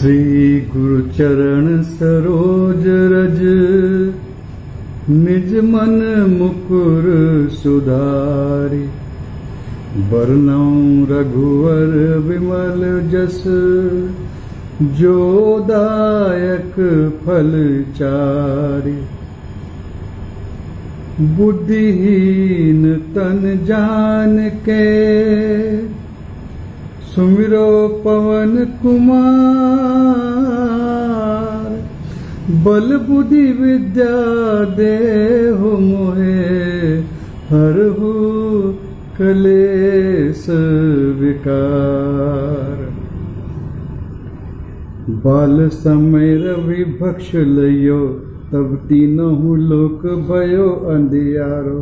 श्री गुरु चरण सरोज रज। निज मन मुकुर सुधारी। बरनौ रघुवर विमल जस। जो दायक फल चारी। बुद्धिहीन तन जान के सुमिरो पवन कुमार बल बुद्धि विद्या देहु मोहे हरहु कलेस विकार। बाल समय रवि भक्ष लयो, तब तीनहु लोक भयो, अंधियारो।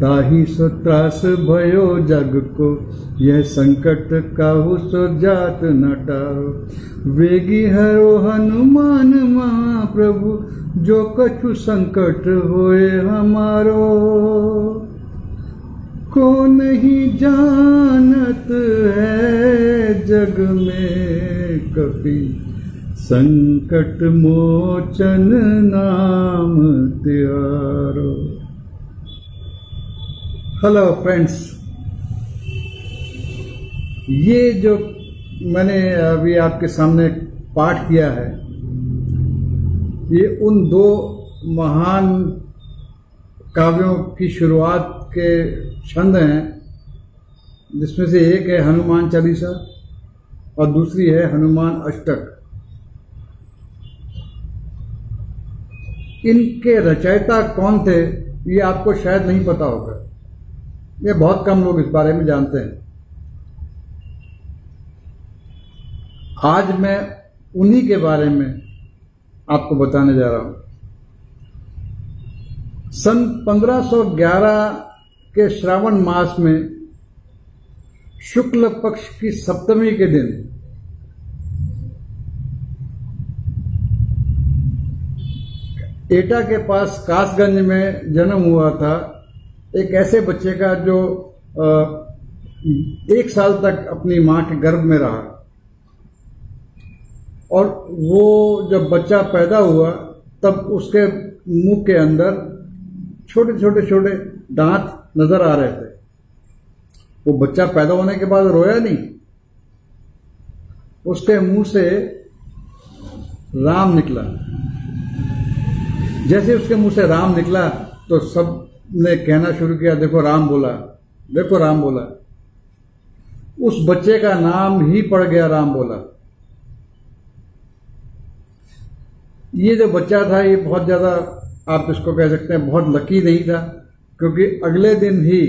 दाही सो त्रास भयो जग को। यह संकट काहू सो जात न टारो। वेगी हरो हनुमान महाप्रभु, जो कछु संकट होए हमारो। को नहीं जानत है जग में कभी संकट मोचन नाम त्यारो हेलो फ्रेंड्स ये जो मैंने अभी आपके सामने पाठ किया है, ये उन दो महान काव्यों की शुरुआत के छंद हैं। जिसमें से एक है हनुमान चालीसा और दूसरी है हनुमान अष्टक। इनके रचयिता कौन थे, ये आपको शायद नहीं पता होगा। ये बहुत कम लोग इस बारे में जानते हैं। आज मैं उन्हीं के बारे में आपको बताने जा रहा हूँ। सन 1511 के श्रावण मास में शुक्ल पक्ष की सप्तमी के दिन एटा के पास कासगंज में जन्म हुआ था। एक ऐसे बच्चे का जो एक साल तक अपनी माँ के गर्भ में रहा। और वो जब बच्चा पैदा हुआ, तब उसके मुँह के अंदर छोटे छोटे छोटे दांत नज़र आ रहे थे। वो बच्चा पैदा होने के बाद रोया नहीं। उसके मुँह से राम निकला। जैसे उसके मुँह से राम निकला तो सब ने कहना शुरू किया, देखो, राम बोला, देखो, राम बोला। उस बच्चे का नाम ही पड़ गया, राम बोला। ये जो बच्चा था, ये बहुत ज़्यादा, आप इसको कह सकते हैं, बहुत लकी नहीं था, क्योंकि अगले दिन ही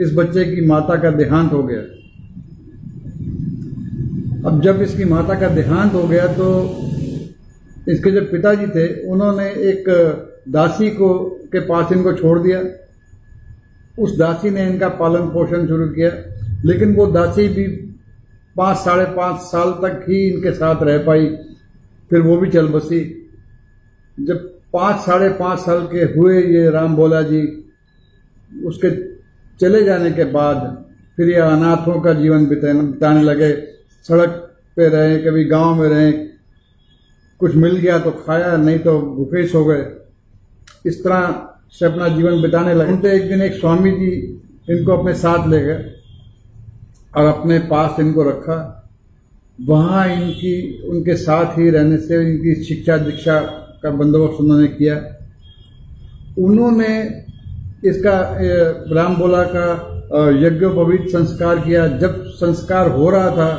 इस बच्चे की माता का देहांत हो गया। अब जब इसकी माता का देहांत हो गया तो इसके जो पिताजी थे, उन्होंने एक दासी को, के पास इनको छोड़ दिया। उस दासी ने इनका पालन पोषण शुरू किया, लेकिन वो दासी भी पाँच, साढ़े पाँच साल तक ही इनके साथ रह पाई, फिर वो भी चल बसी। जब पाँच, साढ़े पाँच साल के हुए ये राम भोला जी उसके चले जाने के बाद फिर ये अनाथों का जीवन बिताने लगे। सड़क पे रहे, कभी गाँव में रहे, कुछ मिल गया तो खाया, नहीं तो भूखे सो गए। इस तरह से अपना जीवन बिताने लगे। उनसे एक दिन एक स्वामी जी इनको अपने साथ ले गए और अपने पास इनको रखा। वहाँ इनकी, उनके साथ ही रहने से इनकी शिक्षा दीक्षा का बंदोबस्त उन्होंने किया। उन्होंने इसका राम बोला का यज्ञोपवीत संस्कार किया। जब संस्कार हो रहा था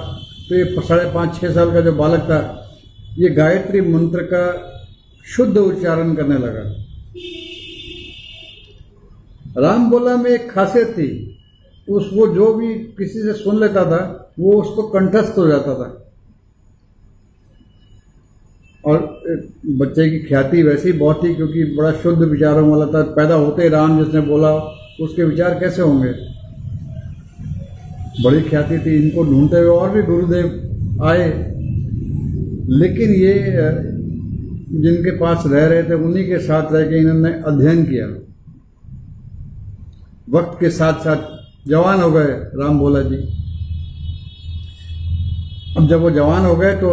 तो ये साढ़े पाँच छः साल का जो बालक था, ये गायत्री मंत्र का शुद्ध उच्चारण करने लगा। राम बोला में एक खासियत थी, उस वो जो भी किसी से सुन लेता था, वो उसको कंठस्थ हो जाता था। और बच्चे की ख्याति वैसे बहुत थी, क्योंकि बड़ा शुद्ध विचारों वाला था। पैदा होते ही राम जिसने बोला, उसके विचार कैसे होंगे? बड़ी ख्याति थी। इनको ढूंढते हुए और भी गुरुदेव आए। लेकिन ये, जिनके पास रह रहे थे, उन्हीं के साथ रह के इन्होंने अध्ययन किया। वक्त के साथ साथ जवान हो गए, राम भोला जी। अब जब वो जवान हो गए तो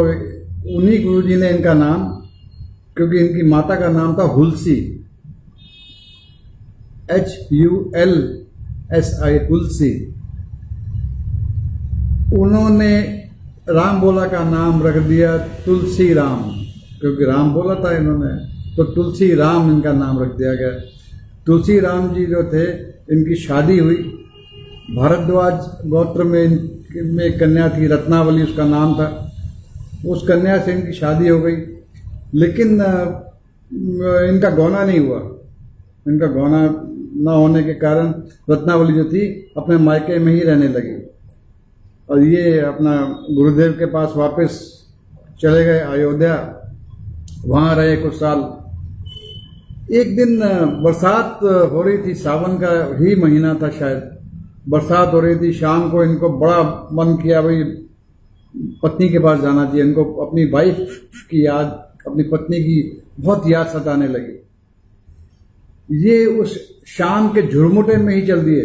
उन्हीं गुरु जी ने इनका नाम, क्योंकि इनकी माता का नाम था Hulsi. H U L S I Hulsi. उन्होंने राम बोला का नाम रख दिया तुलसी राम, क्योंकि राम बोला था इन्होंने तो तुलसी राम इनका नाम रख दिया गया। तुलसी राम जी जो थे इनकी शादी हुई। भारद्वाज गोत्र में में कन्या थी, रत्नावली उसका नाम था। उस कन्या से इनकी शादी हो गई। लेकिन इनका गौना नहीं हुआ। इनका गौना ना होने के कारण रत्नावली जो थी, अपने मायके में ही रहने लगी। और ये अपना गुरुदेव के पास वापस चले गए अयोध्या। वहाँ रहे कुछ साल। एक दिन बरसात हो रही थी सावन का ही महीना था शायद। बरसात हो रही थी, शाम को इनको बड़ा मन किया, भाई, पत्नी के पास जाना चाहिए। इनको अपनी वाइफ की याद, अपनी पत्नी की बहुत याद सताने लगी। ये उस शाम के झुरमुटे में ही चल दिए।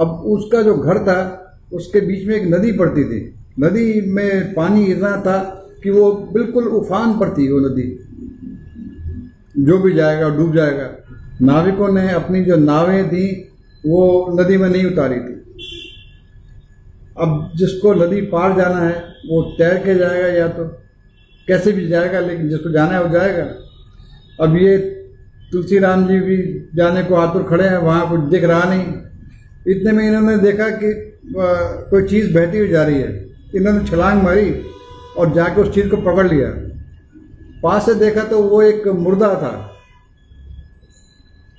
अब उसका जो घर था, उसके बीच में एक नदी पड़ती थी। नदी में पानी इतना था कि वो बिल्कुल उफान पर थी वो नदी। जो भी जाएगा, डूब जाएगा। नाविकों ने अपनी जो नावें दी वो नदी में नहीं उतारी थी। अब जिसको नदी पार जाना है, वो तैर के जाएगा या तो कैसे भी जाएगा, लेकिन जिसको जाना है, वो जाएगा। अब ये तुलसी राम जी भी जाने को आतुर खड़े हैं, वहाँ कुछ दिख रहा नहीं। इतने में इन्होंने देखा कि कोई चीज़ बहती हुई जा रही है। इन्होंने छलांग मारी और जाके उस चीज़ को पकड़ लिया। पास से देखा तो वो एक मुर्दा था।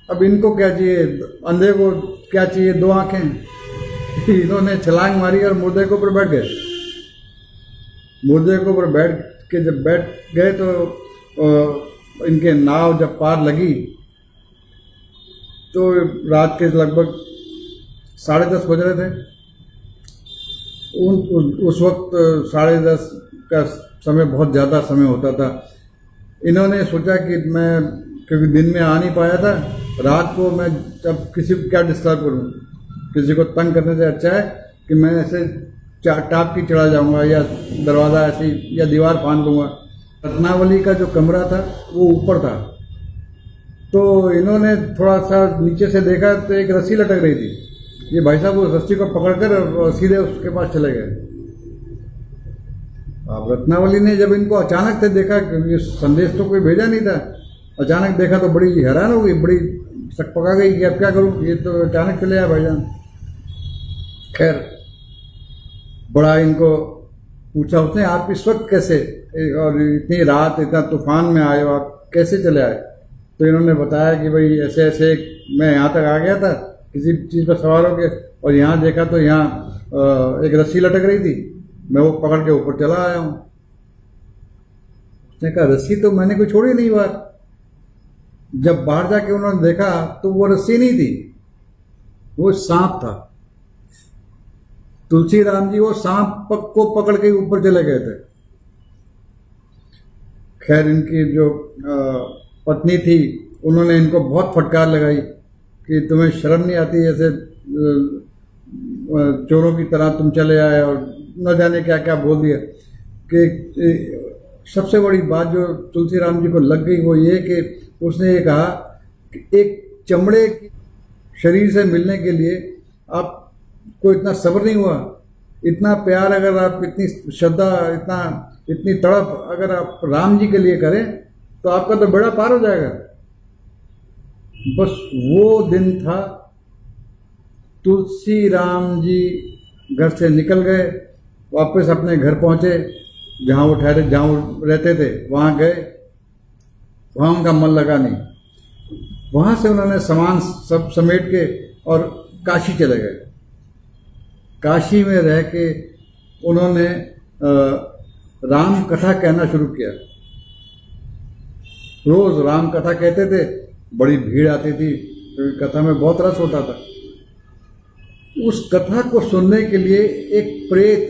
अब इनको क्या चाहिए? अंधे को क्या चाहिए? दो आँखें। इन्होंने छलांग मारी और मुर्दे के ऊपर बैठ गए। मुर्दे के ऊपर बैठ के जब बैठ गए तो इनके नाव जब पार लगी तो रात के लगभग साढ़े दस बज रहे थे। उन, उस वक्त साढ़े दस का समय, बहुत ज़्यादा समय होता था। इन्होंने सोचा कि मैं क्योंकि दिन में आ नहीं पाया था, रात को मैं जब किसी को क्या डिस्टर्ब करूँ, किसी को तंग करने से अच्छा है कि मैं ऐसे टाप की चढ़ा जाऊँगा या दरवाज़ा ऐसे या दीवार फान लूँगा रत्नावली का जो कमरा था, वो ऊपर था। तो इन्होंने थोड़ा सा नीचे से देखा तो एक रस्सी लटक रही थी। ये भाई साहब उस रस्सी को पकड़कर सीधे उसके पास चले गए। अब रत्नावली ने जब इनको अचानक से देखा, ये संदेश तो कोई भेजा नहीं था, अचानक देखा तो बड़ी हैरान हो गई, बड़ी शक पका गई कि अब क्या करूँ, ये तो अचानक चले आया भाईजान। खैर, बड़ा इनको पूछा, उसने आप इस वक्त कैसे और इतनी रात, इतना तूफ़ान में आए हो, आप कैसे चले आए? तो इन्होंने बताया कि भाई, ऐसे ऐसे मैं यहाँ तक आ गया था, किसी चीज़ पर सवार हो गया, और यहाँ देखा तो यहाँ एक रस्सी लटक रही थी मैं वो पकड़ के ऊपर चला आया हूँ। उसने कहा, रस्सी तो मैंने कोई छोड़ी नहीं बार जब बाहर जाके उन्होंने देखा तो वो रस्सी नहीं थी, वो सांप था। तुलसी राम जी वो सांप को पकड़ के ऊपर चले गए थे। खैर, इनकी जो पत्नी थी, उन्होंने इनको बहुत फटकार लगाई कि तुम्हें शर्म नहीं आती ऐसे चोरों की तरह तुम चले आए और न जाने क्या क्या बोल दिया। कि सबसे बड़ी बात जो तुलसी राम जी को लग गई वो ये कि उसने ये कहा कि एक चमड़े शरीर से मिलने के लिए आप को इतना सब्र नहीं हुआ। इतना प्यार अगर आप, इतनी श्रद्धा, इतना, इतनी तड़प अगर आप राम जी के लिए करें तो आपका तो बड़ा पार हो जाएगा। बस वो दिन था तुलसी राम जी घर से निकल गए। वापस अपने घर पहुँचे, जहाँ वो ठहरे जहाँ वो रहते थे, वहाँ गए। वहाँ उनका मन लगा नहीं। वहाँ से उन्होंने सामान सब समेट के और काशी चले गए। काशी में रह के उन्होंने राम कथा कहना शुरू किया। रोज राम कथा कहते थे, बड़ी भीड़ आती थी कथा में बहुत रस होता था। उस कथा को सुनने के लिए एक प्रेत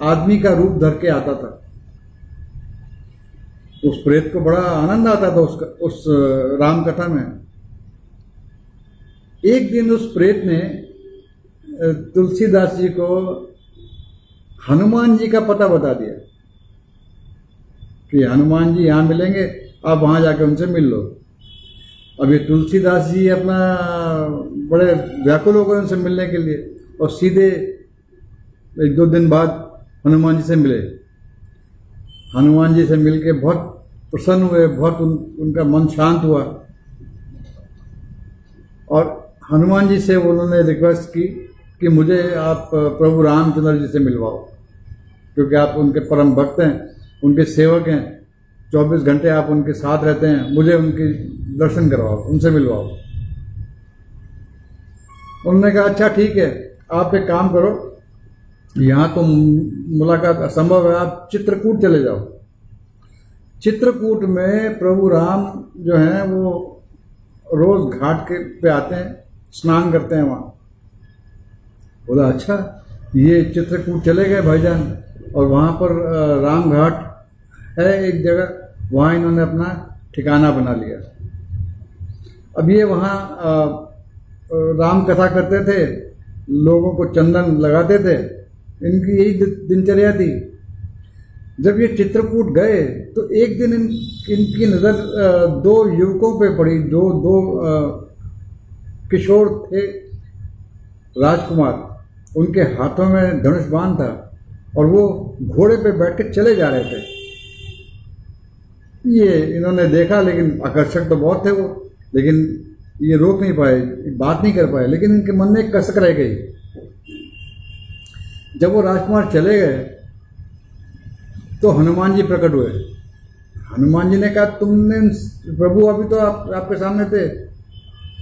आदमी का रूप धर के आता था। उस प्रेत को बड़ा आनंद आता था उस उस राम कथा में। एक दिन उस प्रेत ने तुलसीदास जी को हनुमान जी का पता बता दिया कि हनुमान जी यहाँ मिलेंगे, आप वहाँ जाके उनसे मिल लो। अब ये तुलसीदास जी अपना बड़े व्याकुल हो गए उनसे मिलने के लिए और सीधे एक दो दिन बाद हनुमान जी से मिले। हनुमान जी से मिलके बहुत प्रसन्न हुए बहुत उन, उनका मन शांत हुआ। और हनुमान जी से उन्होंने रिक्वेस्ट की कि मुझे आप प्रभु रामचंद्र जी से मिलवाओ क्योंकि आप उनके परम भक्त हैं उनके सेवक हैं। चौबीस घंटे आप उनके साथ रहते हैं मुझे उनके दर्शन करवाओ उनसे मिलवाओ। उन्होंने कहा अच्छा ठीक है आप एक काम करो यहाँ तो मुलाकात असंभव है, आप चित्रकूट चले जाओ। चित्रकूट में प्रभु राम जो हैं, वो रोज घाट के पे आते हैं, स्नान करते हैं वहाँ। बोला अच्छा ये चित्रकूट चले गए भाईजान, और वहाँ पर राम घाट है एक जगह, वहाँ इन्होंने अपना ठिकाना बना लिया। अब ये वहाँ राम कथा करते थे, लोगों को चंदन लगाते थे इनकी यही दिनचर्या थी। जब ये चित्रकूट गए तो एक दिन इन इनकी नज़र दो युवकों पे पड़ी, जो दो किशोर थे राजकुमार। उनके हाथों में धनुष बाण था और वो घोड़े पे बैठ के चले जा रहे थे। ये इन्होंने देखा, लेकिन आकर्षक तो बहुत थे वो, लेकिन ये रोक नहीं पाए, बात नहीं कर पाए, लेकिन इनके मन में एक कसक रह गई। जब वो राजकुमार चले गए तो हनुमान जी प्रकट हुए। हनुमान जी ने कहा, तुमने प्रभु अभी तो आप, आपके सामने थे।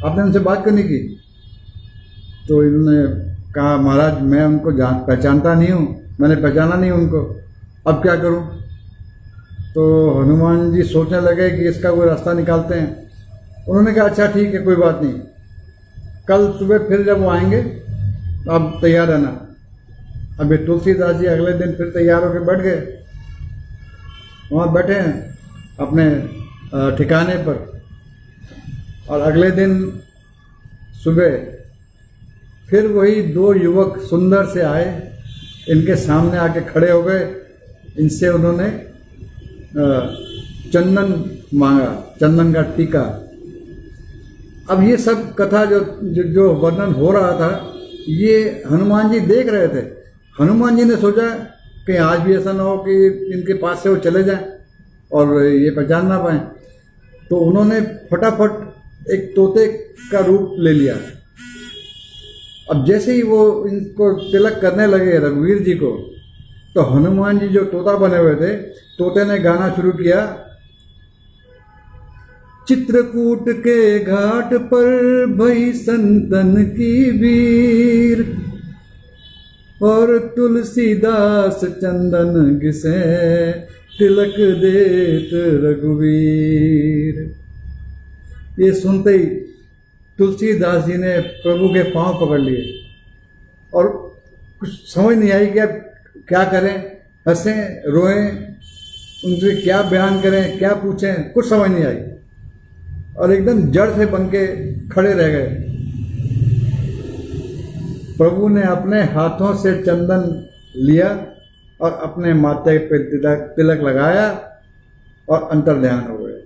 आपने उनसे बात करनी की? तो इन्होंने कहा, महाराज, मैं उनको जान, पहचानता नहीं हूँ। मैंने पहचाना नहीं उनको। अब क्या करूँ? तो हनुमान जी सोचने लगे कि इसका कोई रास्ता निकालते हैं। उन्होंने कहा अच्छा ठीक है, कोई बात नहीं। कल सुबह फिर जब वो आएँगे तो आप तैयार रहना। ये तुलसीदास जी अगले दिन फिर तैयार होकर बैठ गए। वहाँ बैठे हैं अपने ठिकाने पर। और अगले दिन सुबह फिर वही दो युवक सुंदर से आए। इनके सामने आके खड़े हो गए। इनसे उन्होंने चंदन मांगा, चंदन का टीका। अब ये सब कथा जो जो वर्णन हो रहा था, ये हनुमान जी देख रहे थे। हनुमान जी ने सोचा कि आज भी ऐसा ना हो कि इनके पास से वो चले जाएँ और ये पहचान ना पाए। तो उन्होंने फटाफट एक तोते का रूप ले लिया। अब जैसे ही वो इनको तिलक करने लगे रघुवीर जी को तो हनुमान जी जो तोता बने हुए थे, तोते ने गाना शुरू किया, चित्रकूट के घाट पर भई संतन की वीर और तुलसीदास चंदन घिसे, तिलक देत रघुवीर। ये सुनते ही तुलसीदास जी ने प्रभु के पाँव पकड़ लिए। और कुछ समझ नहीं आई कि अब क्या करें, हंसें, रोएँ, उनसे क्या बयान करें, क्या पूछें, कुछ समझ नहीं आई। और एकदम जड़ से बन के खड़े रह गए। प्रभु ने अपने हाथों से चंदन लिया और अपने माथे पे तिलक तिलक लगाया और अंतर ध्यान हो गए।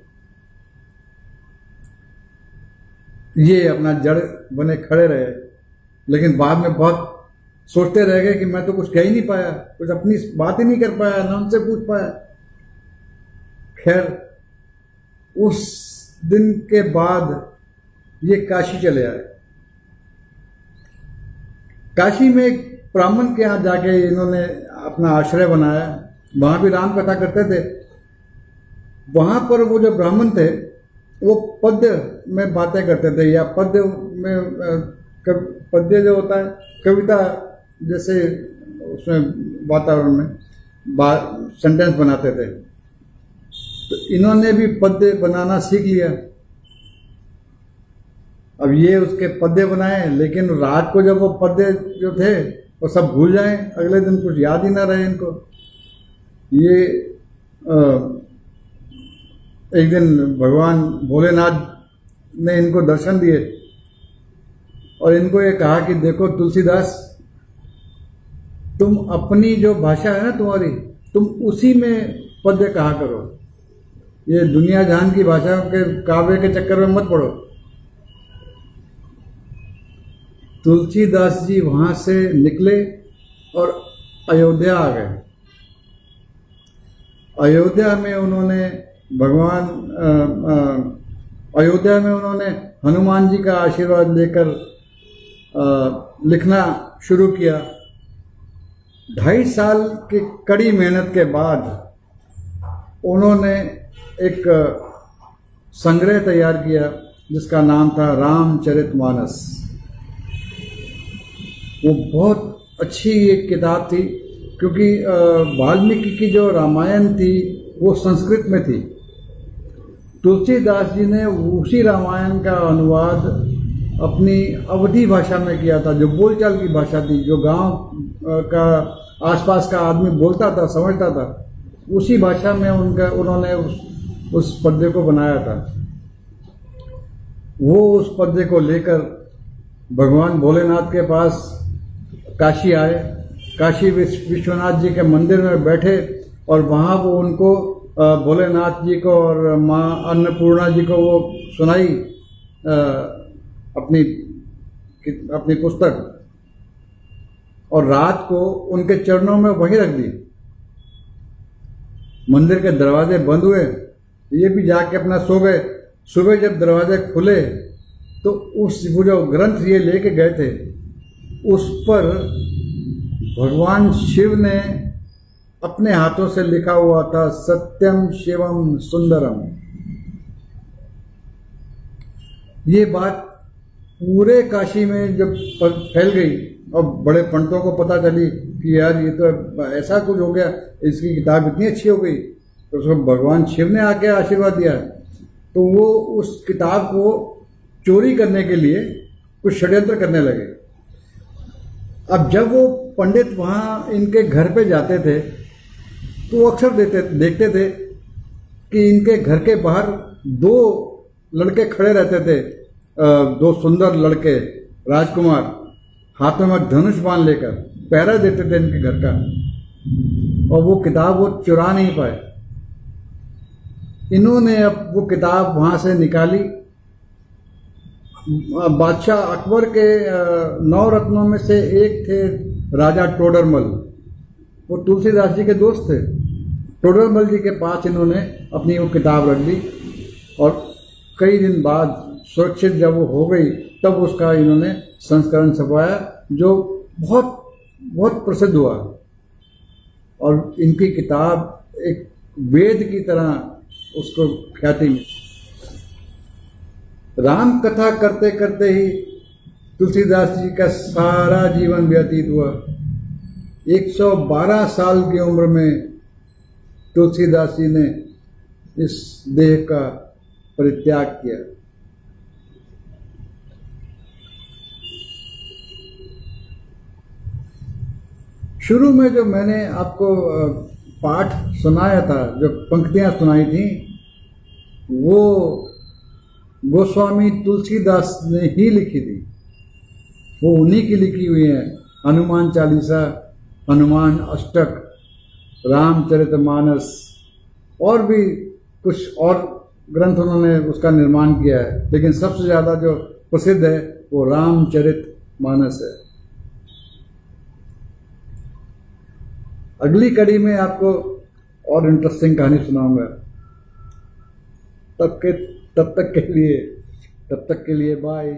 ये अपना जड़ बने खड़े रहे। लेकिन बाद में बहुत सोचते रह गए कि मैं तो कुछ कह ही नहीं पाया, कुछ अपनी बात ही नहीं कर पाया, ना उनसे पूछ पाया। खैर, उस दिन के बाद ये काशी चले आए। काशी में एक ब्राह्मण के यहाँ जाके इन्होंने अपना आश्रय बनाया। वहाँ भी राम कथा करते थे। वहाँ पर वो जो ब्राह्मण थे, वो पद्य में बातें करते थे या पद्य में पद्य जो होता है, कविता जैसे उसमें वातावरण में सेंटेंस बनाते थे। तो इन्होंने भी पद्य बनाना सीख लिया। अब ये उसके पद्य बनाए लेकिन रात को जब वो पद्य जो थे वो सब भूल जाए अगले दिन कुछ याद ही ना रहे इनको। ये आ, एक दिन भगवान भोलेनाथ ने इनको दर्शन दिए और इनको ये कहा कि देखो तुलसीदास तुम अपनी जो भाषा है ना तुम्हारी तुम उसी में पद्य कहा करो। ये दुनिया जहान की भाषा के काव्य के चक्कर में मत पड़ो। तुलसीदास जी वहाँ से निकले और अयोध्या आ गए। अयोध्या में उन्होंने भगवान अयोध्या में उन्होंने हनुमान जी का आशीर्वाद लेकर लिखना शुरू किया। ढाई साल की कड़ी मेहनत के बाद उन्होंने एक संग्रह तैयार किया, जिसका नाम था रामचरितमानस। वो बहुत अच्छी एक किताब थी क्योंकि वाल्मीकि की जो रामायण थी वो संस्कृत में थी। तुलसीदास जी ने उसी रामायण का अनुवाद अपनी अवधि भाषा में किया था जो बोलचाल की भाषा थी जो गाँव का आसपास का आदमी बोलता था समझता था उसी भाषा में उनका उन्होंने उस, उस पद्य को बनाया था। वो उस पद्य को लेकर भगवान भोलेनाथ के पास काशी आए। काशी विश्वनाथ जी के मंदिर में बैठे और वहाँ वो उनको भोलेनाथ जी को और माँ अन्नपूर्णा जी को वो सुनाई अपनी अपनी पुस्तक और रात को उनके चरणों में वहीं रख दी। मंदिर के दरवाजे बंद हुए, ये भी जाके अपना सो गए सुबह जब दरवाजे खुले तो उस वो जो ग्रंथ ये लेके गए थे उस पर भगवान शिव ने अपने हाथों से लिखा हुआ था, सत्यम शिवम सुंदरम। ये बात पूरे काशी में जब फैल गई और बड़े पंडितों को पता चली कि यार ये तो ऐसा कुछ हो गया, इसकी किताब इतनी अच्छी हो गई तो उसको भगवान शिव ने आके आशीर्वाद दिया। तो वो उस किताब को चोरी करने के लिए कुछ षड्यंत्र करने लगे। अब जब वो पंडित वहाँ इनके घर पे जाते थे तो वो अक्सर देते, देखते थे कि इनके घर के बाहर दो लड़के खड़े रहते थे। दो सुंदर लड़के, राजकुमार, हाथों में धनुष बाँध लेकर पहरा देते थे इनके घर का। और वो किताब वो चुरा नहीं पाए। इन्होंने अब वो किताब वहाँ से निकाली बादशाह अकबर के नौ रत्नों में से एक थे राजा टोडरमल। वो तुलसीदास जी के दोस्त थे। टोडरमल जी के पास इन्होंने अपनी वो किताब रख दी और कई दिन बाद सुरक्षित जब वो हो गई, तब उसका इन्होंने संस्करण छपवाया, जो बहुत बहुत प्रसिद्ध हुआ। और इनकी किताब एक वेद की तरह उसको ख्याति मिली। राम कथा करते करते ही तुलसीदास जी का सारा जीवन व्यतीत हुआ। 112 साल की उम्र में तुलसीदास जी ने इस देह का परित्याग किया। शुरू में जो मैंने आपको पाठ सुनाया था, जो पंक्तियाँ सुनाई थी, वो गोस्वामी तुलसीदास ने ही लिखी थी। वो उन्हीं की लिखी हुई है। हनुमान चालीसा, हनुमान अष्टक, रामचरित मानस, और भी कुछ और ग्रंथ उन्होंने उसका निर्माण किया है। लेकिन सबसे ज़्यादा जो प्रसिद्ध है, वो रामचरित मानस है। अगली कड़ी में आपको और इंटरेस्टिंग कहानी सुनाऊँगा। तब के तब तक के लिए तब तक के लिए बाय